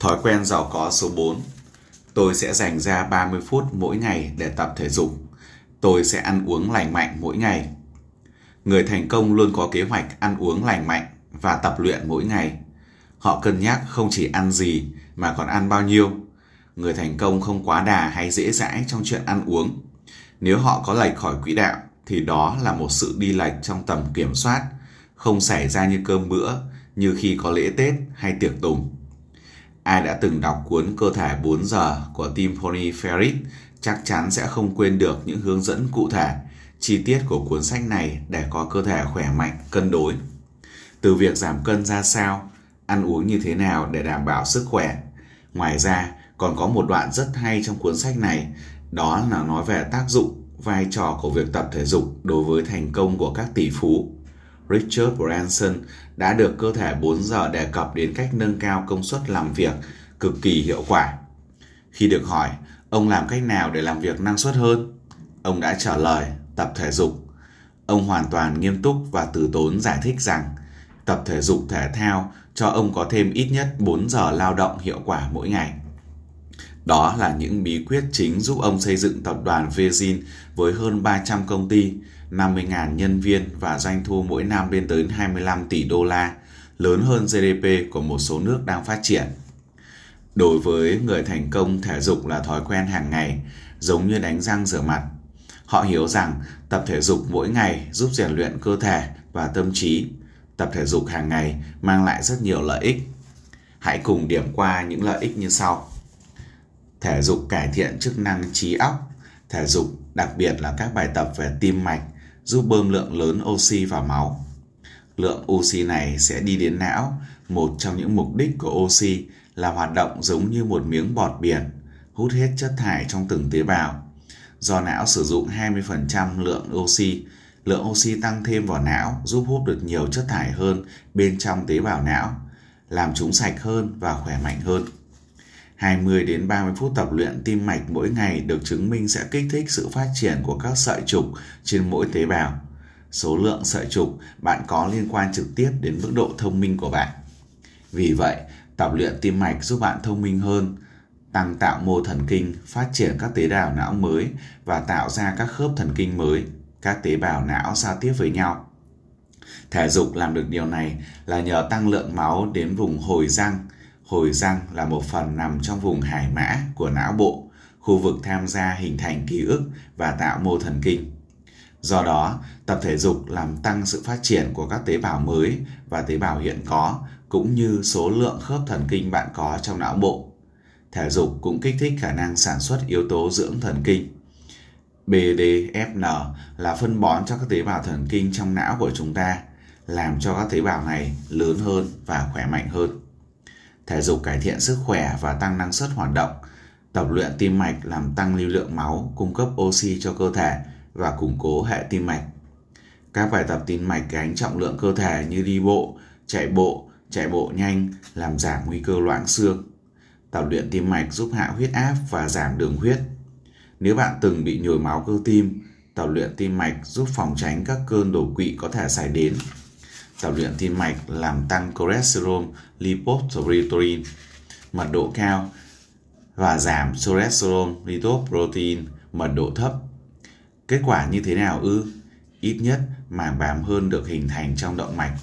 Thói quen giàu có số 4 Tôi sẽ dành ra 30 phút mỗi ngày để tập thể dục. Tôi sẽ ăn uống lành mạnh mỗi ngày. Người thành công luôn có kế hoạch ăn uống lành mạnh và tập luyện mỗi ngày. Họ cân nhắc không chỉ ăn gì mà còn ăn bao nhiêu. Người thành công không quá đà hay dễ dãi trong chuyện ăn uống. Nếu họ có lệch khỏi quỹ đạo thì đó là một sự đi lệch trong tầm kiểm soát, không xảy ra như cơm bữa, như khi có lễ Tết hay tiệc tùng. Ai đã từng đọc cuốn Cơ thể 4 giờ của Tim Pony Ferris chắc chắn sẽ không quên được những hướng dẫn cụ thể, chi tiết của cuốn sách này để có cơ thể khỏe mạnh, cân đối. Từ việc giảm cân ra sao, ăn uống như thế nào để đảm bảo sức khỏe. Ngoài ra, còn có một đoạn rất hay trong cuốn sách này, đó là nói về tác dụng, vai trò của việc tập thể dục đối với thành công của các tỷ phú. Richard Branson đã được cơ thể 4 giờ đề cập đến cách nâng cao công suất làm việc cực kỳ hiệu quả. Khi được hỏi ông làm cách nào để làm việc năng suất hơn, ông đã trả lời tập thể dục. Ông hoàn toàn nghiêm túc và từ tốn giải thích rằng tập thể dục thể thao cho ông có thêm ít nhất 4 giờ lao động hiệu quả mỗi ngày. Đó là những bí quyết chính giúp ông xây dựng tập đoàn Virgin với hơn 300 công ty, 50.000 nhân viên và doanh thu mỗi năm lên tới 25 tỷ đô la, lớn hơn GDP của một số nước đang phát triển. Đối với người thành công, thể dục là thói quen hàng ngày, giống như đánh răng rửa mặt. Họ hiểu rằng tập thể dục mỗi ngày giúp rèn luyện cơ thể và tâm trí. Tập thể dục hàng ngày mang lại rất nhiều lợi ích. Hãy cùng điểm qua những lợi ích như sau. Thể dục cải thiện chức năng trí óc. Thể dục, đặc biệt là các bài tập về tim mạch, giúp bơm lượng lớn oxy vào máu. Lượng oxy này sẽ đi đến não, một trong những mục đích của oxy là hoạt động giống như một miếng bọt biển, hút hết chất thải trong từng tế bào. Do não sử dụng 20% lượng oxy, lượng oxy tăng thêm vào não giúp hút được nhiều chất thải hơn bên trong tế bào não, làm chúng sạch hơn và khỏe mạnh hơn. 20 đến 30 phút tập luyện tim mạch mỗi ngày được chứng minh sẽ kích thích sự phát triển của các sợi trục trên mỗi tế bào. Số lượng sợi trục bạn có liên quan trực tiếp đến mức độ thông minh của bạn. Vì vậy, tập luyện tim mạch giúp bạn thông minh hơn, tăng tạo mô thần kinh, phát triển các tế bào não mới và tạo ra các khớp thần kinh mới, các tế bào não giao tiếp với nhau. Thể dục làm được điều này là nhờ tăng lượng máu đến vùng hồi răng, Hồi răng là một phần nằm trong vùng hải mã của não bộ, khu vực tham gia hình thành ký ức và tạo mô thần kinh. Do đó, tập thể dục làm tăng sự phát triển của các tế bào mới và tế bào hiện có, cũng như số lượng khớp thần kinh bạn có trong não bộ. Thể dục cũng kích thích khả năng sản xuất yếu tố dưỡng thần kinh. BDFN là phân bón cho các tế bào thần kinh trong não của chúng ta, làm cho các tế bào này lớn hơn và khỏe mạnh hơn thể dục cải thiện sức khỏe và tăng năng suất hoạt động, tập luyện tim mạch làm tăng lưu lượng máu, cung cấp oxy cho cơ thể và củng cố hệ tim mạch. Các bài tập tim mạch gánh trọng lượng cơ thể như đi bộ, chạy bộ, chạy bộ nhanh làm giảm nguy cơ loãng xương. Tập luyện tim mạch giúp hạ huyết áp và giảm đường huyết. Nếu bạn từng bị nhồi máu cơ tim, tập luyện tim mạch giúp phòng tránh các cơn đột quỵ có thể xảy đến tập luyện tim mạch làm tăng cholesterol, lipoprotein, mật độ cao và giảm cholesterol, lipoprotein, mật độ thấp. Kết quả như thế nào ư? Ít nhất màng bám hơn được hình thành trong động mạch.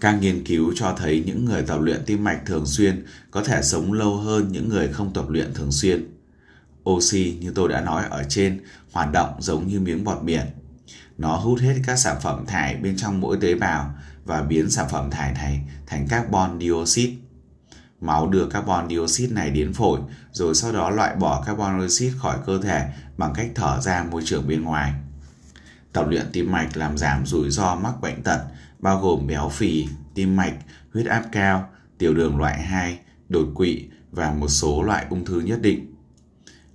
Các nghiên cứu cho thấy những người tập luyện tim mạch thường xuyên có thể sống lâu hơn những người không tập luyện thường xuyên. Oxy như tôi đã nói ở trên hoạt động giống như miếng bọt biển nó hút hết các sản phẩm thải bên trong mỗi tế bào và biến sản phẩm thải này thành carbon dioxide. Máu đưa carbon dioxide này đến phổi rồi sau đó loại bỏ carbon dioxide khỏi cơ thể bằng cách thở ra môi trường bên ngoài. Tập luyện tim mạch làm giảm rủi ro mắc bệnh tật bao gồm béo phì, tim mạch, huyết áp cao, tiểu đường loại 2, đột quỵ và một số loại ung thư nhất định.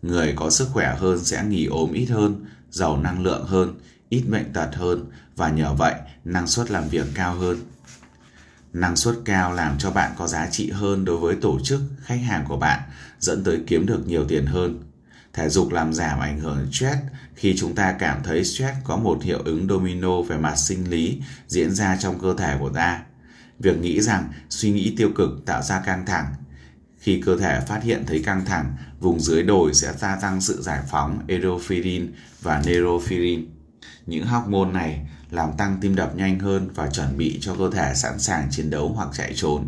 Người có sức khỏe hơn sẽ nghỉ ốm ít hơn, giàu năng lượng hơn, ít bệnh tật hơn và nhờ vậy năng suất làm việc cao hơn. Năng suất cao làm cho bạn có giá trị hơn đối với tổ chức, khách hàng của bạn, dẫn tới kiếm được nhiều tiền hơn. Thể dục làm giảm ảnh hưởng stress khi chúng ta cảm thấy stress có một hiệu ứng domino về mặt sinh lý diễn ra trong cơ thể của ta. Việc nghĩ rằng suy nghĩ tiêu cực tạo ra căng thẳng, Khi cơ thể phát hiện thấy căng thẳng, vùng dưới đồi sẽ gia tăng sự giải phóng endorphin và neurophin. Những hormone này làm tăng tim đập nhanh hơn và chuẩn bị cho cơ thể sẵn sàng chiến đấu hoặc chạy trốn.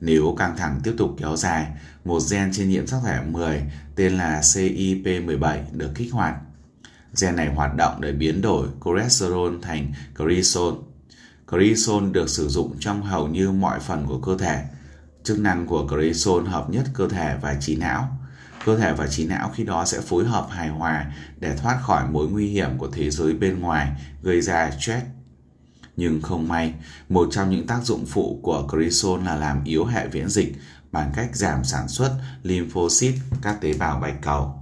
Nếu căng thẳng tiếp tục kéo dài, một gen trên nhiễm sắc thể 10 tên là CIP17 được kích hoạt. Gen này hoạt động để biến đổi cholesterol thành cortisol. Cortisol được sử dụng trong hầu như mọi phần của cơ thể. Chức năng của cortisol hợp nhất cơ thể và trí não. Cơ thể và trí não khi đó sẽ phối hợp hài hòa để thoát khỏi mối nguy hiểm của thế giới bên ngoài gây ra stress. Nhưng không may, một trong những tác dụng phụ của cortisol là làm yếu hệ miễn dịch bằng cách giảm sản xuất lymphocyte các tế bào bạch cầu.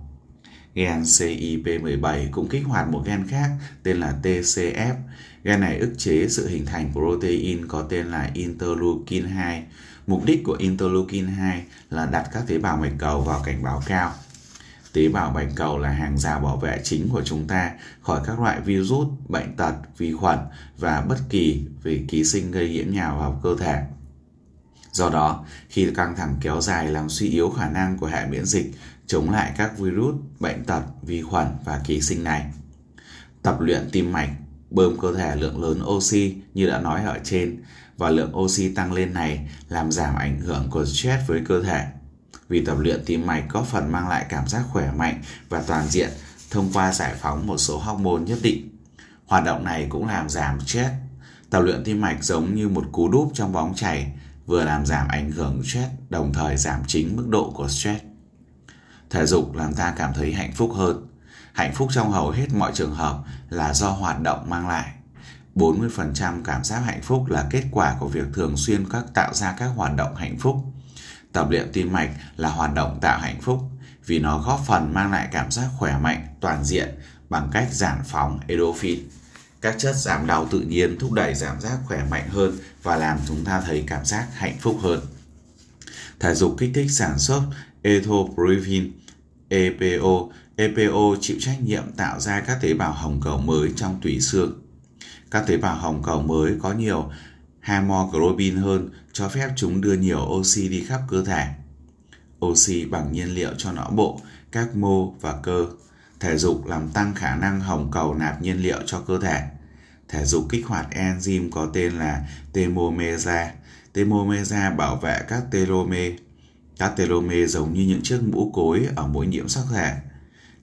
Gen CIP17 cũng kích hoạt một gen khác tên là TCF. Gen này ức chế sự hình thành protein có tên là interleukin 2. Mục đích của interleukin 2 là đặt các tế bào bạch cầu vào cảnh báo cao. Tế bào bạch cầu là hàng rào bảo vệ chính của chúng ta khỏi các loại virus, bệnh tật, vi khuẩn và bất kỳ về ký sinh gây nhiễm nhào vào cơ thể. Do đó, khi căng thẳng kéo dài làm suy yếu khả năng của hệ miễn dịch chống lại các virus, bệnh tật, vi khuẩn và ký sinh này. Tập luyện tim mạch, bơm cơ thể lượng lớn oxy như đã nói ở trên và lượng oxy tăng lên này làm giảm ảnh hưởng của stress với cơ thể. Vì tập luyện tim mạch có phần mang lại cảm giác khỏe mạnh và toàn diện thông qua giải phóng một số hormone nhất định. Hoạt động này cũng làm giảm stress. Tập luyện tim mạch giống như một cú đúp trong bóng chảy, vừa làm giảm ảnh hưởng stress đồng thời giảm chính mức độ của stress. Thể dục làm ta cảm thấy hạnh phúc hơn. Hạnh phúc trong hầu hết mọi trường hợp là do hoạt động mang lại. 40% cảm giác hạnh phúc là kết quả của việc thường xuyên các tạo ra các hoạt động hạnh phúc. Tập luyện tim mạch là hoạt động tạo hạnh phúc vì nó góp phần mang lại cảm giác khỏe mạnh, toàn diện bằng cách giảm phóng endorphin. Các chất giảm đau tự nhiên thúc đẩy giảm giác khỏe mạnh hơn và làm chúng ta thấy cảm giác hạnh phúc hơn. Thể dục kích thích sản xuất erythropoietin, EPO. EPO chịu trách nhiệm tạo ra các tế bào hồng cầu mới trong tủy xương. Các tế bào hồng cầu mới có nhiều hemoglobin hơn cho phép chúng đưa nhiều oxy đi khắp cơ thể. Oxy bằng nhiên liệu cho não bộ, các mô và cơ. Thể dục làm tăng khả năng hồng cầu nạp nhiên liệu cho cơ thể. Thể dục kích hoạt enzyme có tên là telomerase. Telomerase bảo vệ các telomere. Các telomere giống như những chiếc mũ cối ở mỗi nhiễm sắc thể.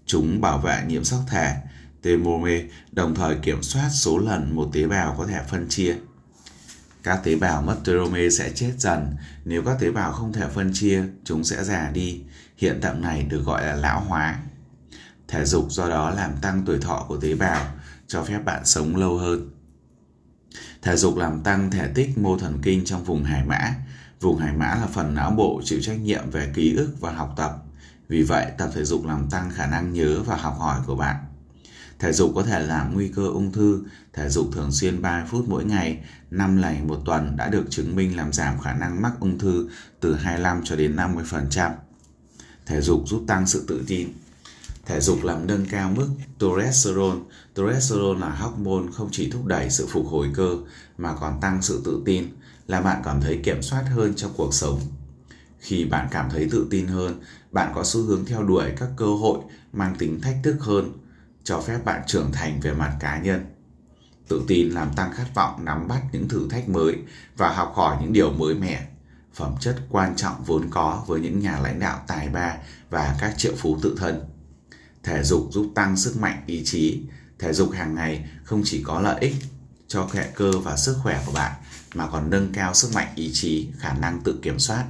Chúng bảo vệ nhiễm sắc thể, telomere, đồng thời kiểm soát số lần một tế bào có thể phân chia. Các tế bào mất telomere sẽ chết dần. Nếu các tế bào không thể phân chia, chúng sẽ già đi. Hiện tượng này được gọi là lão hóa. Thể dục do đó làm tăng tuổi thọ của tế bào, cho phép bạn sống lâu hơn. Thể dục làm tăng thể tích mô thần kinh trong vùng hải mã. Vùng hải mã là phần não bộ chịu trách nhiệm về ký ức và học tập. Vì vậy, tập thể dục làm tăng khả năng nhớ và học hỏi của bạn. Thể dục có thể giảm nguy cơ ung thư. Thể dục thường xuyên 3 phút mỗi ngày, 5 lần một tuần đã được chứng minh làm giảm khả năng mắc ung thư từ 25 cho đến 50%. Thể dục giúp tăng sự tự tin. Thể dục làm nâng cao mức testosterone. Testosterone là hormone không chỉ thúc đẩy sự phục hồi cơ mà còn tăng sự tự tin, làm bạn cảm thấy kiểm soát hơn trong cuộc sống. Khi bạn cảm thấy tự tin hơn, bạn có xu hướng theo đuổi các cơ hội mang tính thách thức hơn, cho phép bạn trưởng thành về mặt cá nhân. Tự tin làm tăng khát vọng nắm bắt những thử thách mới và học hỏi những điều mới mẻ. Phẩm chất quan trọng vốn có với những nhà lãnh đạo tài ba và các triệu phú tự thân. Thể dục giúp tăng sức mạnh ý chí. Thể dục hàng ngày không chỉ có lợi ích cho hệ cơ và sức khỏe của bạn mà còn nâng cao sức mạnh ý chí, khả năng tự kiểm soát.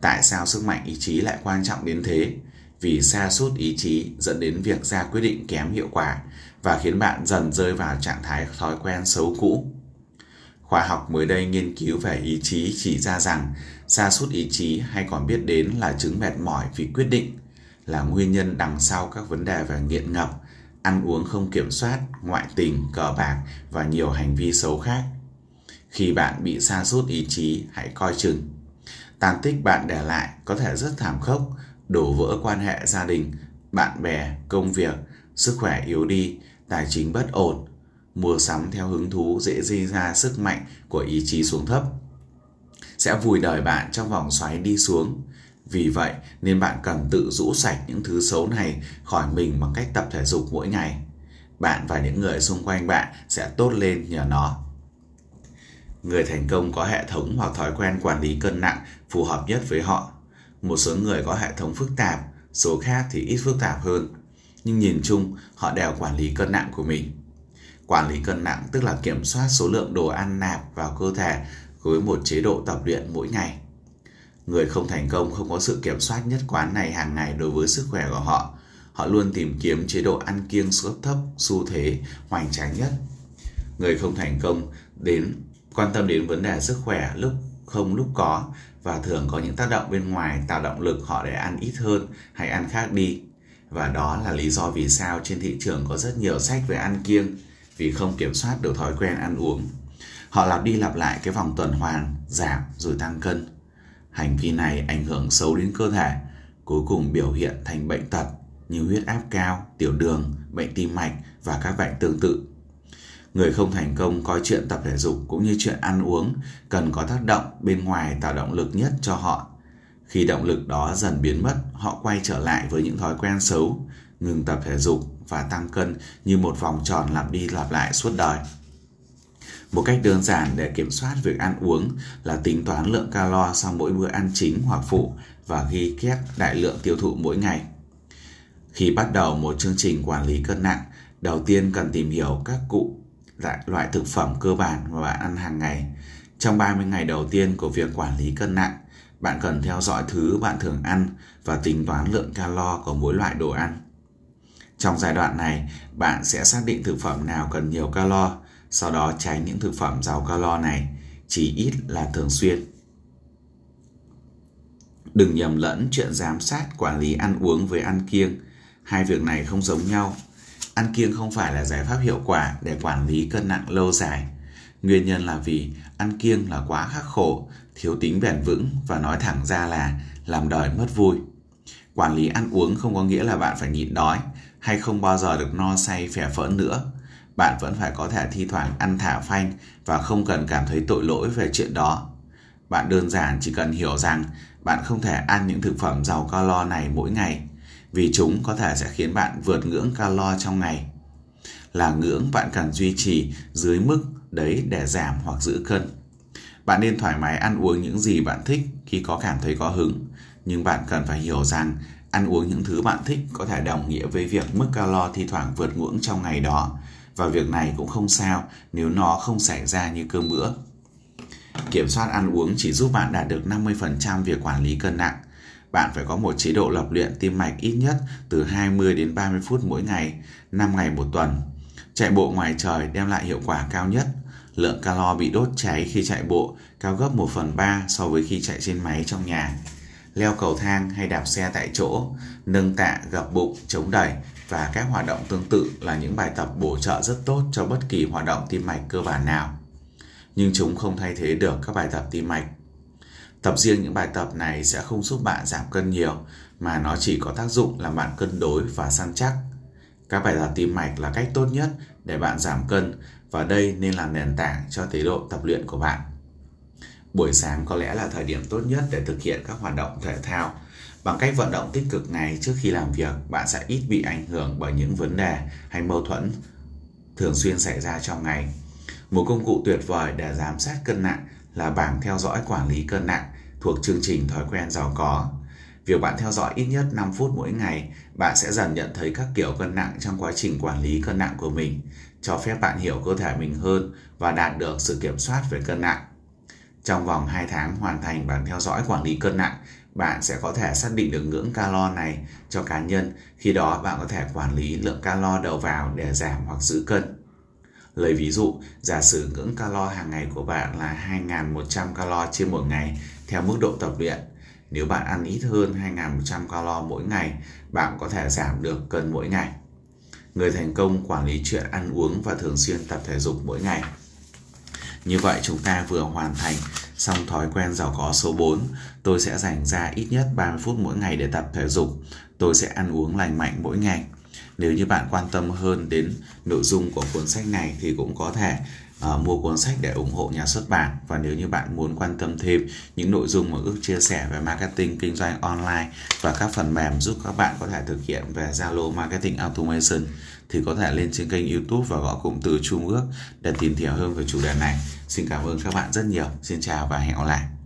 Tại sao sức mạnh ý chí lại quan trọng đến thế? Vì xa sút ý chí dẫn đến việc ra quyết định kém hiệu quả và khiến bạn dần rơi vào trạng thái thói quen xấu cũ. Khoa học mới đây nghiên cứu về ý chí chỉ ra rằng sa sút ý chí hay còn biết đến là chứng mệt mỏi vì quyết định là nguyên nhân đằng sau các vấn đề về nghiện ngập, ăn uống không kiểm soát, ngoại tình, cờ bạc và nhiều hành vi xấu khác. Khi bạn bị sa sút ý chí, hãy coi chừng. Tàn tích bạn để lại có thể rất thảm khốc, đổ vỡ quan hệ gia đình, bạn bè, công việc, sức khỏe yếu đi, tài chính bất ổn, mua sắm theo hứng thú dễ gây ra sức mạnh của ý chí xuống thấp. sẽ vùi đời bạn trong vòng xoáy đi xuống. Vì vậy nên bạn cần tự rũ sạch những thứ xấu này khỏi mình bằng cách tập thể dục mỗi ngày. Bạn và những người xung quanh bạn sẽ tốt lên nhờ nó. Người thành công có hệ thống hoặc thói quen quản lý cân nặng phù hợp nhất với họ. Một số người có hệ thống phức tạp, số khác thì ít phức tạp hơn. Nhưng nhìn chung, họ đều quản lý cân nặng của mình. Quản lý cân nặng tức là kiểm soát số lượng đồ ăn nạp vào cơ thể với một chế độ tập luyện mỗi ngày. Người không thành công không có sự kiểm soát nhất quán này hàng ngày đối với sức khỏe của họ. Họ luôn tìm kiếm chế độ ăn kiêng suất thấp, xu thế, hoành tráng nhất. Người không thành công đến quan tâm đến vấn đề sức khỏe lúc không lúc có và thường có những tác động bên ngoài tạo động lực họ để ăn ít hơn hay ăn khác đi. Và đó là lý do vì sao trên thị trường có rất nhiều sách về ăn kiêng vì không kiểm soát được thói quen ăn uống. Họ lặp đi lặp lại cái vòng tuần hoàn, giảm rồi tăng cân. Hành vi này ảnh hưởng xấu đến cơ thể, cuối cùng biểu hiện thành bệnh tật như huyết áp cao, tiểu đường, bệnh tim mạch và các bệnh tương tự. Người không thành công coi chuyện tập thể dục cũng như chuyện ăn uống cần có tác động bên ngoài tạo động lực nhất cho họ. Khi động lực đó dần biến mất, họ quay trở lại với những thói quen xấu, ngừng tập thể dục và tăng cân như một vòng tròn lặp đi lặp lại suốt đời. Một cách đơn giản để kiểm soát việc ăn uống là tính toán lượng calo sau mỗi bữa ăn chính hoặc phụ và ghi chép đại lượng tiêu thụ mỗi ngày. Khi bắt đầu một chương trình quản lý cân nặng, đầu tiên cần tìm hiểu các cụ loại, loại thực phẩm cơ bản mà bạn ăn hàng ngày. Trong 30 ngày đầu tiên của việc quản lý cân nặng, bạn cần theo dõi thứ bạn thường ăn và tính toán lượng calo của mỗi loại đồ ăn. Trong giai đoạn này, bạn sẽ xác định thực phẩm nào cần nhiều calo, sau đó tránh những thực phẩm giàu calo này, chỉ ít là thường xuyên. Đừng nhầm lẫn chuyện giám sát quản lý ăn uống với ăn kiêng. Hai việc này không giống nhau. Ăn kiêng không phải là giải pháp hiệu quả để quản lý cân nặng lâu dài. Nguyên nhân là vì ăn kiêng là quá khắc khổ, thiếu tính bền vững và nói thẳng ra là làm đời mất vui. Quản lý ăn uống không có nghĩa là bạn phải nhịn đói hay không bao giờ được no say phè phỡn nữa. Bạn vẫn phải có thể thi thoảng ăn thả phanh và không cần cảm thấy tội lỗi về chuyện đó. Bạn đơn giản chỉ cần hiểu rằng bạn không thể ăn những thực phẩm giàu calo này mỗi ngày vì chúng có thể sẽ khiến bạn vượt ngưỡng calo trong ngày. Là ngưỡng bạn cần duy trì dưới mức đấy để giảm hoặc giữ cân. Bạn nên thoải mái ăn uống những gì bạn thích khi có cảm thấy có hứng, nhưng bạn cần phải hiểu rằng ăn uống những thứ bạn thích có thể đồng nghĩa với việc mức calo thi thoảng vượt ngưỡng trong ngày đó và việc này cũng không sao nếu nó không xảy ra như cơm bữa. Kiểm soát ăn uống chỉ giúp bạn đạt được 50% việc quản lý cân nặng. Bạn phải có một chế độ tập luyện tim mạch ít nhất từ 20 đến 30 phút mỗi ngày, 5 ngày một tuần. Chạy bộ ngoài trời đem lại hiệu quả cao nhất. Lượng calo bị đốt cháy khi chạy bộ cao gấp 1 phần 3 so với khi chạy trên máy trong nhà. Leo cầu thang hay đạp xe tại chỗ, nâng tạ, gập bụng, chống đẩy và các hoạt động tương tự là những bài tập bổ trợ rất tốt cho bất kỳ hoạt động tim mạch cơ bản nào. Nhưng chúng không thay thế được các bài tập tim mạch. Tập riêng những bài tập này sẽ không giúp bạn giảm cân nhiều, mà nó chỉ có tác dụng làm bạn cân đối và săn chắc. Các bài tập tim mạch là cách tốt nhất để bạn giảm cân và đây nên là nền tảng cho chế độ tập luyện của bạn. Buổi sáng có lẽ là thời điểm tốt nhất để thực hiện các hoạt động thể thao. Bằng cách vận động tích cực này trước khi làm việc, bạn sẽ ít bị ảnh hưởng bởi những vấn đề hay mâu thuẫn thường xuyên xảy ra trong ngày. Một công cụ tuyệt vời để giám sát cân nặng là bảng theo dõi quản lý cân nặng thuộc chương trình thói quen giàu có. Việc bạn theo dõi ít nhất 5 phút mỗi ngày, bạn sẽ dần nhận thấy các kiểu cân nặng trong quá trình quản lý cân nặng của mình, cho phép bạn hiểu cơ thể mình hơn và đạt được sự kiểm soát về cân nặng. Trong vòng 2 tháng hoàn thành bản theo dõi quản lý cân nặng, bạn sẽ có thể xác định được ngưỡng calo này cho cá nhân, khi đó bạn có thể quản lý lượng calo đầu vào để giảm hoặc giữ cân. Lấy ví dụ, giả sử ngưỡng calo hàng ngày của bạn là 2.100 calo trên một ngày theo mức độ tập luyện. Nếu bạn ăn ít hơn 2.100 calo mỗi ngày, bạn có thể giảm được cân mỗi ngày. Người thành công quản lý chuyện ăn uống và thường xuyên tập thể dục mỗi ngày. Như vậy chúng ta vừa hoàn thành xong thói quen giàu có số 4. Tôi sẽ dành ra ít nhất 30 phút mỗi ngày để tập thể dục. Tôi sẽ ăn uống lành mạnh mỗi ngày. Nếu như bạn quan tâm hơn đến nội dung của cuốn sách này thì cũng có thể uh, mua cuốn sách để ủng hộ nhà xuất bản và nếu như bạn muốn quan tâm thêm những nội dung mà ước chia sẻ về marketing kinh doanh online và các phần mềm giúp các bạn có thể thực hiện về Zalo Marketing Automation thì có thể lên trên kênh YouTube và gõ cụm từ Trung ước để tìm hiểu hơn về chủ đề này. Xin cảm ơn các bạn rất nhiều. Xin chào và hẹn gặp lại.